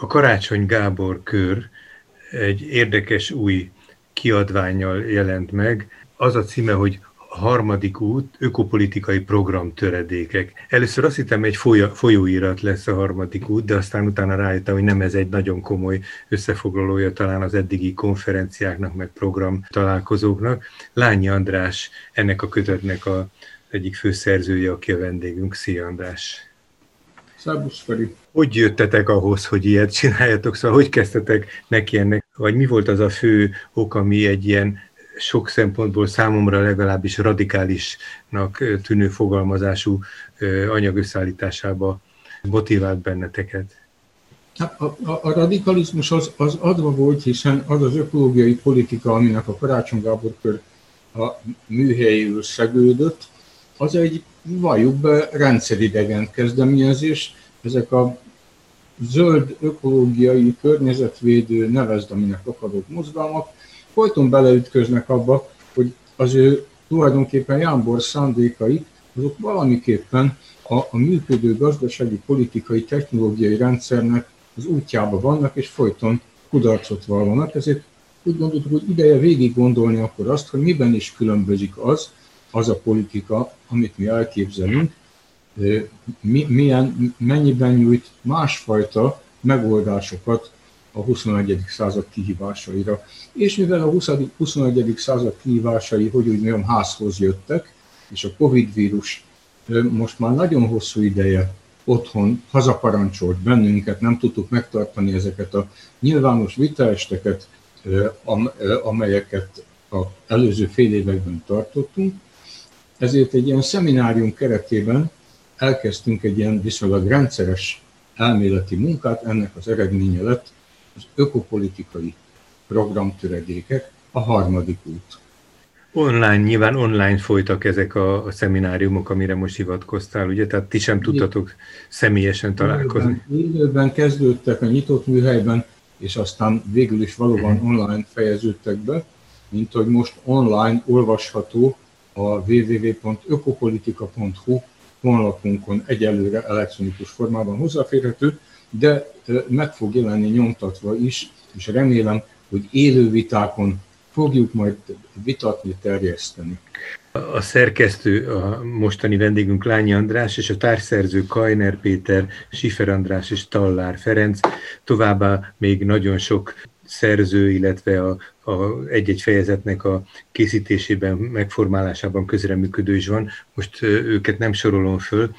A Karácsony Gábor kör egy érdekes új kiadványjal jelent meg. Az a címe, hogy a harmadik út, ökopolitikai program töredékek. Először azt hittem, egy folyóirat lesz a harmadik út, de aztán utána rájöttem, hogy nem ez egy nagyon komoly összefoglalója talán az eddigi konferenciáknak, meg program találkozóknak. Lányi András ennek a kötetnek a egyik főszerzője, aki a vendégünk. Szia András! Szerbusz Feri! Hogy jöttetek ahhoz, hogy ilyet csináljatok? Szóval hogy kezdtetek neki ennek? Vagy mi volt az a fő ok, ami egy ilyen sok szempontból számomra legalábbis radikálisnak tűnő fogalmazású anyag összeállításába motivált benneteket? Hát a, a, a radikalizmus az, az adva volt, hiszen az az ökológiai politika, aminek a Karácsony Gábor kör a műhelyéül szegődött, az egy valljuk be rendszeridegen kezdeményezés. Ezek a zöld ökológiai környezetvédő, nevezd, aminek akarok mozgalmak, folyton beleütköznek abba, hogy az ő tulajdonképpen Jámbor szándékai, azok valamiképpen a, a működő gazdasági, politikai, technológiai rendszernek az útjába vannak, és folyton kudarcot vallanak. Ezért úgy gondoltuk, hogy ideje végig gondolni akkor azt, hogy miben is különbözik az, az a politika, amit mi elképzelünk, mi, milyen, mennyiben nyújt másfajta megoldásokat a 21. század kihívásaira. És mivel a 20. 21. század kihívásai, hogy úgy mondjam, házhoz jöttek, és a Covid vírus most már nagyon hosszú ideje otthon hazaparancsolt bennünket, nem tudtuk megtartani ezeket a nyilvános vitaesteket, amelyeket az előző fél években tartottunk. Ezért egy ilyen szeminárium keretében elkezdtünk egy ilyen viszonylag rendszeres elméleti munkát, ennek az eredménye lett az ökopolitikai programtöredékek, a harmadik út. Online, nyilván online folytak ezek a, a szemináriumok, amire most hivatkoztál, ugye? Tehát ti sem tudtatok személyesen találkozni. Időben, időben kezdődtek a nyitott műhelyben, és aztán végül is valóban online fejeződtek be, mint hogy most online olvasható a www.ökopolitika.hu honlapunkon egyelőre elektronikus formában hozzáférhető, de meg fog jelenni nyomtatva is, és remélem, hogy élő vitákon fogjuk majd vitatni, terjeszteni. A szerkesztő, a mostani vendégünk Lányi András, és a társszerző Kajner Péter, Sifer András és Tallár Ferenc, továbbá még nagyon sok szerző, illetve a, a egy-egy fejezetnek a készítésében, megformálásában közreműködő is van. Most őket nem sorolom föl.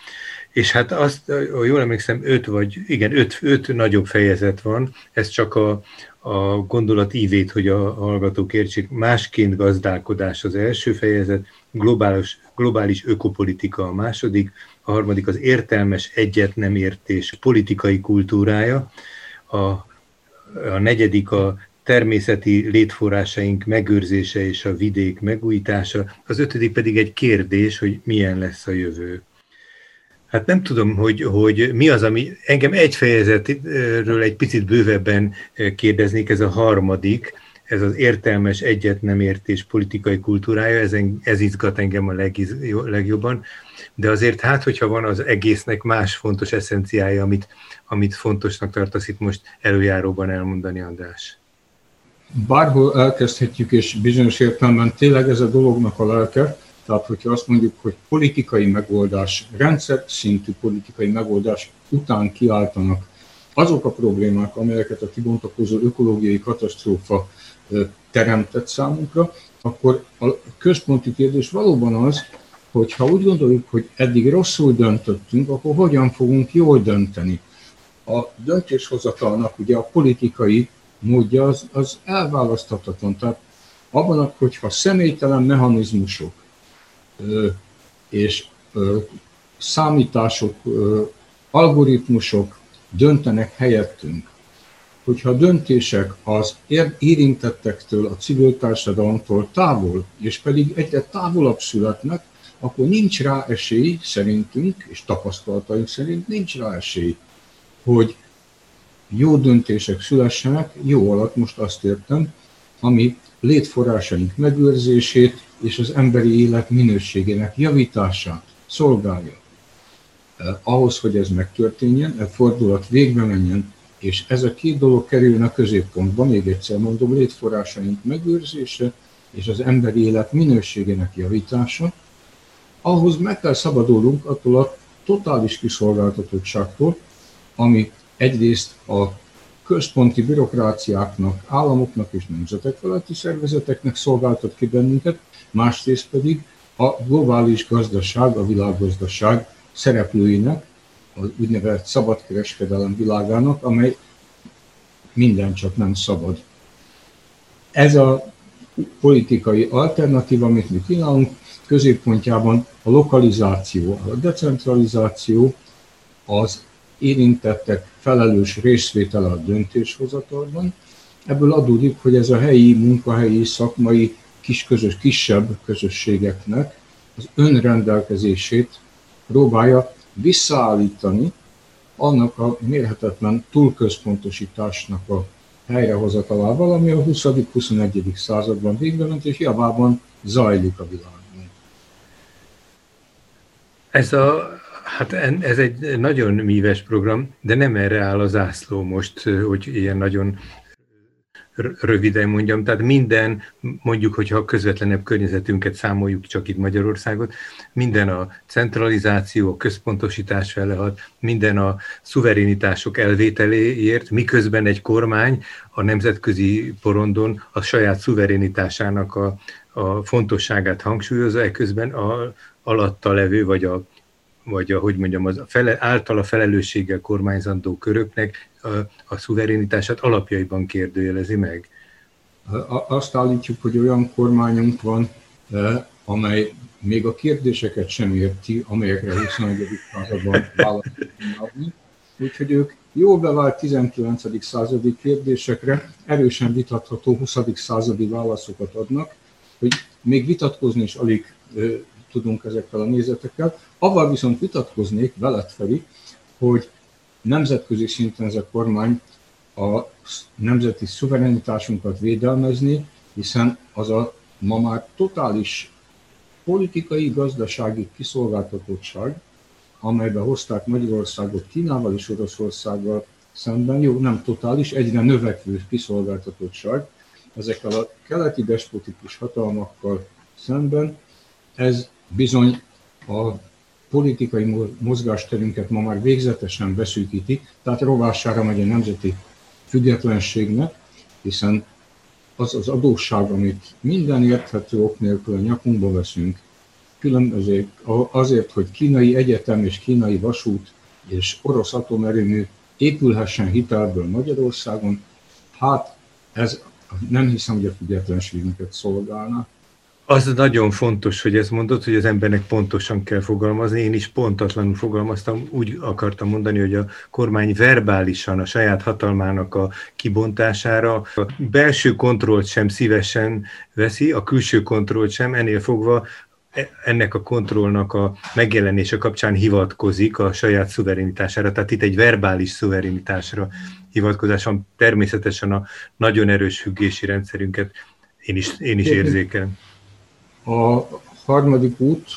És hát azt, jól emlékszem, öt vagy, igen, öt, öt nagyobb fejezet van, ez csak a, a gondolat ívét, hogy a hallgatók értsék. Másként gazdálkodás az első fejezet, globális, globális ökopolitika a második, a harmadik az értelmes egyet nem értés politikai kultúrája, a, a negyedik a természeti létforrásaink megőrzése és a vidék megújítása, az ötödik pedig egy kérdés, hogy milyen lesz a jövő. Hát nem tudom, hogy, hogy mi az, ami engem egy fejezetről egy picit bővebben kérdeznék, ez a harmadik, ez az értelmes egyet nem értés politikai kultúrája, ez, ez izgat engem a legiz, legjobban, de azért hát, hogyha van az egésznek más fontos eszenciája, amit, amit fontosnak tartasz itt most előjáróban elmondani, András. Bárhol elkezdhetjük, és bizonyos értelemben tényleg ez a dolognak a lelke, tehát, hogyha azt mondjuk, hogy politikai megoldás, rendszer szintű politikai megoldás után kiáltanak azok a problémák, amelyeket a kibontakozó ökológiai katasztrófa teremtett számunkra, akkor a központi kérdés valóban az, hogy ha úgy gondoljuk, hogy eddig rosszul döntöttünk, akkor hogyan fogunk jól dönteni. A döntéshozatalnak ugye a politikai módja az, az elválaszthatatlan. Tehát abban, hogyha személytelen mechanizmusok és számítások, algoritmusok döntenek helyettünk. Hogyha a döntések az érintettektől, a civil társadalomtól távol, és pedig egyre távolabb születnek, akkor nincs rá esély, szerintünk, és tapasztalataink szerint nincs rá esély, hogy jó döntések szülessenek, jó alatt most azt értem, ami létforrásaink megőrzését és az emberi élet minőségének javítását szolgálja. Ahhoz, hogy ez megtörténjen, a fordulat végbe menjen, És ez a két dolog kerülne a középpontba, még egyszer mondom, létforrásaink megőrzése és az emberi élet minőségének javítása. Ahhoz meg kell szabadulnunk attól a totális kiszolgáltatottságtól, ami egyrészt a központi bürokráciáknak, államoknak és nemzetek feletti szervezeteknek szolgáltat ki bennünket, másrészt pedig a globális gazdaság, a világgazdaság szereplőinek, az úgynevezett szabadkereskedelem világának, amely minden csak nem szabad. Ez a politikai alternatíva, amit mi kínálunk, középpontjában a lokalizáció, a decentralizáció, az érintettek felelős részvétele a döntéshozatalban. Ebből adódik, hogy ez a helyi, munkahelyi, szakmai, kis közös, kisebb közösségeknek az önrendelkezését próbálja visszaállítani annak a mérhetetlen túlközpontosításnak a helyrehozatalával, ami a 20.-21. században végbe és javában zajlik a világban. Ez a Hát ez egy nagyon míves program, de nem erre áll az zászló most, hogy ilyen nagyon röviden mondjam, tehát minden, mondjuk, hogyha a közvetlenebb környezetünket számoljuk csak itt Magyarországot, minden a centralizáció, a központosítás felehat, minden a szuverenitások elvételéért, miközben egy kormány a nemzetközi porondon a saját szuverenitásának a, a fontosságát hangsúlyozza, ekközben a alatta levő, vagy a vagy a, hogy mondjam, az a fele, általa felelősséggel kormányzandó köröknek a, a szuverenitását alapjaiban kérdőjelezi meg? Azt állítjuk, hogy olyan kormányunk van, e, amely még a kérdéseket sem érti, amelyekre 21. században választ. Úgyhogy ők jó bevált 19. századi kérdésekre erősen vitatható 20. századi válaszokat adnak, hogy még vitatkozni is alig tudunk ezekkel a nézetekkel. Avval viszont vitatkoznék veled, Feri, hogy nemzetközi szinten ez a kormány a nemzeti szuverenitásunkat védelmezni, hiszen az a ma már totális politikai, gazdasági kiszolgáltatottság, amelybe hozták Magyarországot Kínával és Oroszországgal szemben, jó, nem totális, egyre növekvő kiszolgáltatottság, ezekkel a keleti despotikus hatalmakkal szemben, ez bizony a politikai mozgásterünket ma már végzetesen beszűkíti, tehát rovására megy a nemzeti függetlenségnek, hiszen az az adósság, amit minden érthető ok nélkül a nyakunkba veszünk, különböző azért, hogy kínai egyetem és kínai vasút és orosz atomerőmű épülhessen hitelből Magyarországon, hát ez nem hiszem, hogy a függetlenségünket szolgálna. Az nagyon fontos, hogy ezt mondod, hogy az embernek pontosan kell fogalmazni. Én is pontatlanul fogalmaztam, úgy akartam mondani, hogy a kormány verbálisan a saját hatalmának a kibontására a belső kontrollt sem szívesen veszi, a külső kontrollt sem, ennél fogva e, ennek a kontrollnak a megjelenése kapcsán hivatkozik a saját szuverenitására, tehát itt egy verbális szuverenitásra hivatkozáson természetesen a nagyon erős függési rendszerünket én is, én is érzékelem. A harmadik út,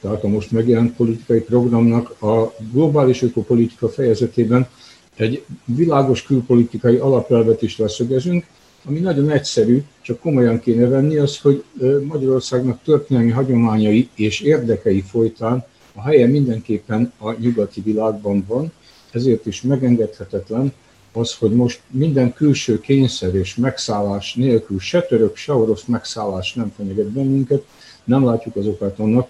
tehát a most megjelent politikai programnak a globális ökopolitika fejezetében egy világos külpolitikai alapelvet is leszögezünk, ami nagyon egyszerű, csak komolyan kéne venni, az, hogy Magyarországnak történelmi hagyományai és érdekei folytán a helye mindenképpen a nyugati világban van, ezért is megengedhetetlen az, hogy most minden külső kényszer és megszállás nélkül se török, se orosz megszállás nem fenyeget bennünket, nem látjuk azokat annak,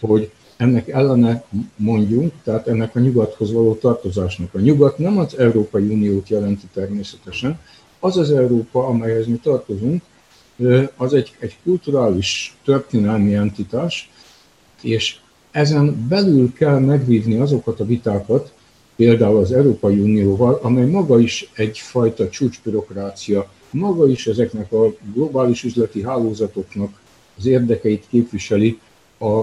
hogy ennek ellene mondjunk, tehát ennek a nyugathoz való tartozásnak. A nyugat nem az Európai Uniót jelenti természetesen, az az Európa, amelyhez mi tartozunk, az egy, egy kulturális, történelmi entitás, és ezen belül kell megvívni azokat a vitákat, például az Európai Unióval, amely maga is egyfajta csúcsbürokrácia, maga is ezeknek a globális üzleti hálózatoknak az érdekeit képviseli. A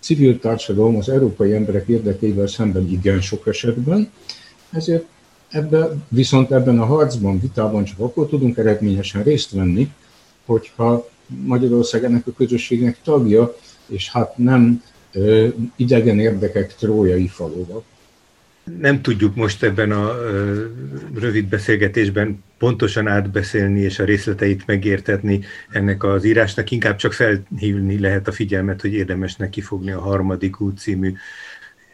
civil társadalom az európai emberek érdekeivel szemben igen sok esetben, ezért ebbe, viszont ebben a harcban, vitában csak akkor tudunk eredményesen részt venni, hogyha Magyarország ennek a közösségnek tagja, és hát nem ö, idegen érdekek trójai falóval. Nem tudjuk most ebben a rövid beszélgetésben pontosan átbeszélni és a részleteit megértetni ennek az írásnak, inkább csak felhívni lehet a figyelmet, hogy érdemes neki fogni a harmadik út című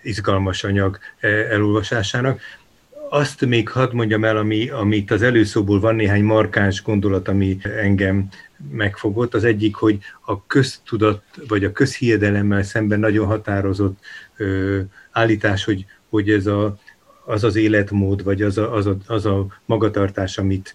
izgalmas anyag elolvasásának. Azt még hadd mondjam el, ami, amit az előszóból van néhány markáns gondolat, ami engem megfogott. Az egyik, hogy a köztudat, vagy a közhiedelemmel szemben nagyon határozott ö, állítás, hogy, hogy ez a, az az életmód, vagy az a, az, a, az a magatartás, amit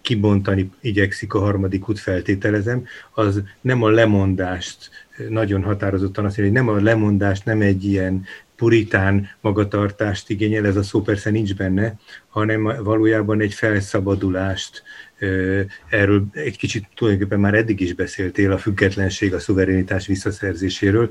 kibontani igyekszik a harmadik út, feltételezem, az nem a lemondást nagyon határozottan azt mondja, hogy nem a lemondást, nem egy ilyen puritán magatartást igényel, ez a szó persze nincs benne, hanem valójában egy felszabadulást, erről egy kicsit tulajdonképpen már eddig is beszéltél, a függetlenség, a szuverenitás visszaszerzéséről.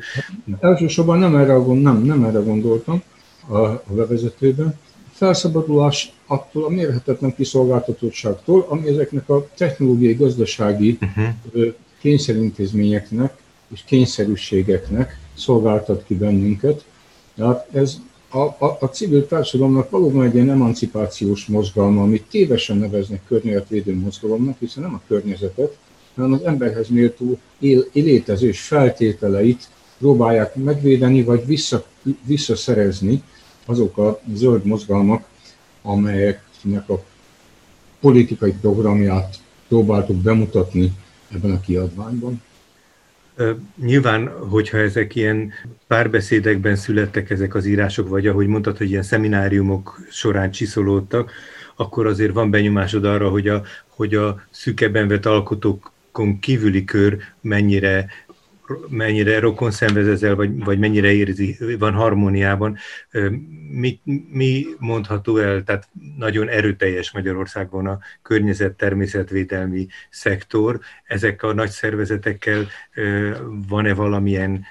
Elsősorban nem erre, nem, nem erre gondoltam a, a bevezetőben. Felszabadulás attól a mérhetetlen kiszolgáltatottságtól, ami ezeknek a technológiai, gazdasági uh-huh. kényszerintézményeknek és kényszerűségeknek szolgáltat ki bennünket, tehát ez a, a, a civil társadalomnak valóban egy ilyen emancipációs mozgalma, amit tévesen neveznek környezetvédő mozgalomnak, hiszen nem a környezetet, hanem az emberhez méltó él, létezés feltételeit próbálják megvédeni, vagy vissza, visszaszerezni azok a zöld mozgalmak, amelyeknek a politikai programját próbáltuk bemutatni ebben a kiadványban. Nyilván, hogyha ezek ilyen párbeszédekben születtek ezek az írások, vagy ahogy mondtad, hogy ilyen szemináriumok során csiszolódtak, akkor azért van benyomásod arra, hogy a, hogy a szükebben vett alkotókon kívüli kör mennyire mennyire rokon szenvez ezzel, vagy, vagy mennyire érzi, van harmóniában. Mi, mi mondható el, tehát nagyon erőteljes Magyarországon a környezet természetvédelmi szektor. Ezek a nagy szervezetekkel van-e valamilyen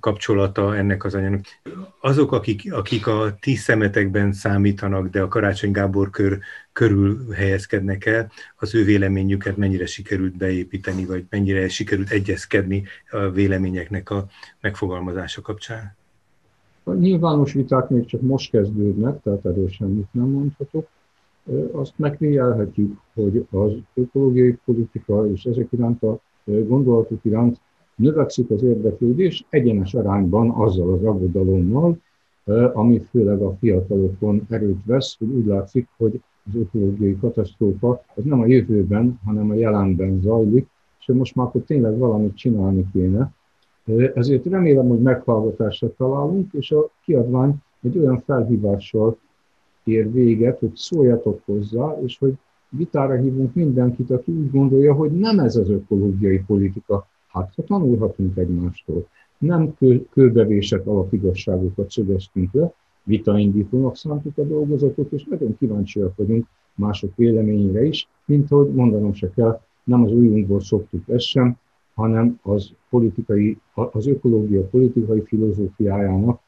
kapcsolata ennek az anyagnak. Azok, akik, akik a ti szemetekben számítanak, de a Karácsony Gábor kör körül helyezkednek el, az ő véleményüket mennyire sikerült beépíteni, vagy mennyire sikerült egyezkedni a véleményeknek a megfogalmazása kapcsán? A nyilvános viták még csak most kezdődnek, tehát erről semmit nem mondhatok. Azt megnézelhetjük, hogy az ökológiai politika és ezek iránt a gondolatok iránt növekszik az érdeklődés egyenes arányban azzal az aggodalommal, ami főleg a fiatalokon erőt vesz, hogy úgy látszik, hogy az ökológiai katasztrófa az nem a jövőben, hanem a jelenben zajlik, és most már akkor tényleg valamit csinálni kéne. Ezért remélem, hogy meghallgatásra találunk, és a kiadvány egy olyan felhívással ér véget, hogy szóljatok hozzá, és hogy vitára hívunk mindenkit, aki úgy gondolja, hogy nem ez az ökológiai politika. Hát, ha tanulhatunk egymástól. Nem kő, kőbevésett alapigazságokat szögeztünk le, vitaindítónak szántuk a dolgozatot, és nagyon kíváncsiak vagyunk mások véleményére is, mint ahogy mondanom se kell, nem az újunkból szoktuk ezt sem, hanem az, politikai, az ökológia politikai filozófiájának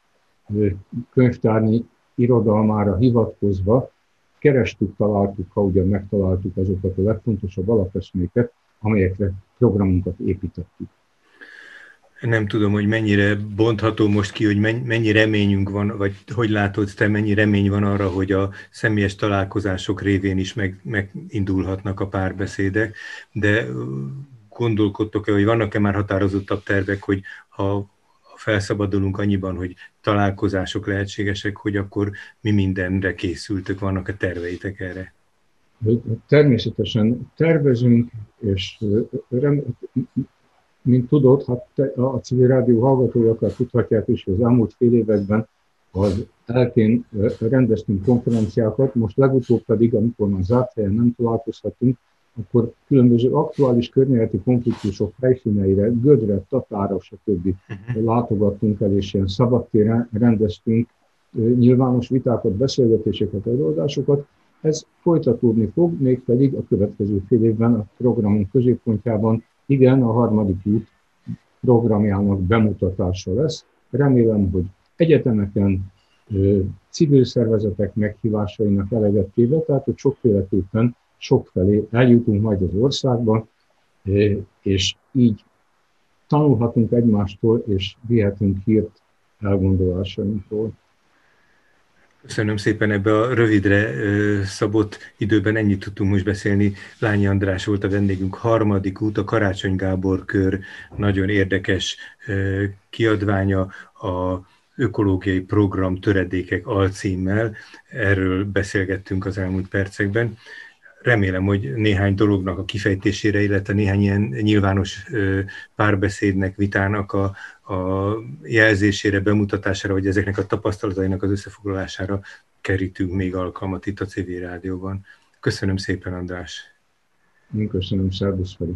könyvtárnyi irodalmára hivatkozva kerestük, találtuk, ha ugyan megtaláltuk azokat a legfontosabb alapeszméket, amelyekre programunkat építettük nem tudom, hogy mennyire bontható most ki, hogy mennyi reményünk van, vagy hogy látod te, mennyi remény van arra, hogy a személyes találkozások révén is meg, megindulhatnak a párbeszédek, de gondolkodtok-e, hogy vannak-e már határozottabb tervek, hogy ha felszabadulunk annyiban, hogy találkozások lehetségesek, hogy akkor mi mindenre készültök, vannak-e terveitek erre? Természetesen tervezünk, és mint tudod, hát a civil rádió hallgatói akár tudhatják is, hogy az elmúlt fél években az eltén rendeztünk konferenciákat, most legutóbb pedig, amikor már zárt helyen nem találkozhatunk, akkor különböző aktuális környezeti konfliktusok helyszíneire, Gödre, Tatára, stb. Uh-huh. látogattunk el, és ilyen szabadtéren rendeztünk nyilvános vitákat, beszélgetéseket, előadásokat. Ez folytatódni fog, mégpedig a következő fél évben a programunk középpontjában igen, a harmadik út programjának bemutatása lesz. Remélem, hogy egyetemeken, civil szervezetek meghívásainak eleget téve, tehát hogy sokféleképpen sokfelé eljutunk majd az országban, és így tanulhatunk egymástól, és vihetünk hírt elgondolásainkról. Köszönöm szépen ebbe a rövidre szabott időben ennyit tudtunk most beszélni. Lányi András volt a vendégünk, harmadik út, a Karácsony Gábor kör nagyon érdekes kiadványa a ökológiai program töredékek alcímmel. Erről beszélgettünk az elmúlt percekben. Remélem, hogy néhány dolognak a kifejtésére, illetve néhány ilyen nyilvános párbeszédnek, vitának a, a jelzésére, bemutatására, vagy ezeknek a tapasztalatainak az összefoglalására kerítünk még alkalmat itt a civil rádióban. Köszönöm szépen, András! Én köszönöm, szervusz pedig!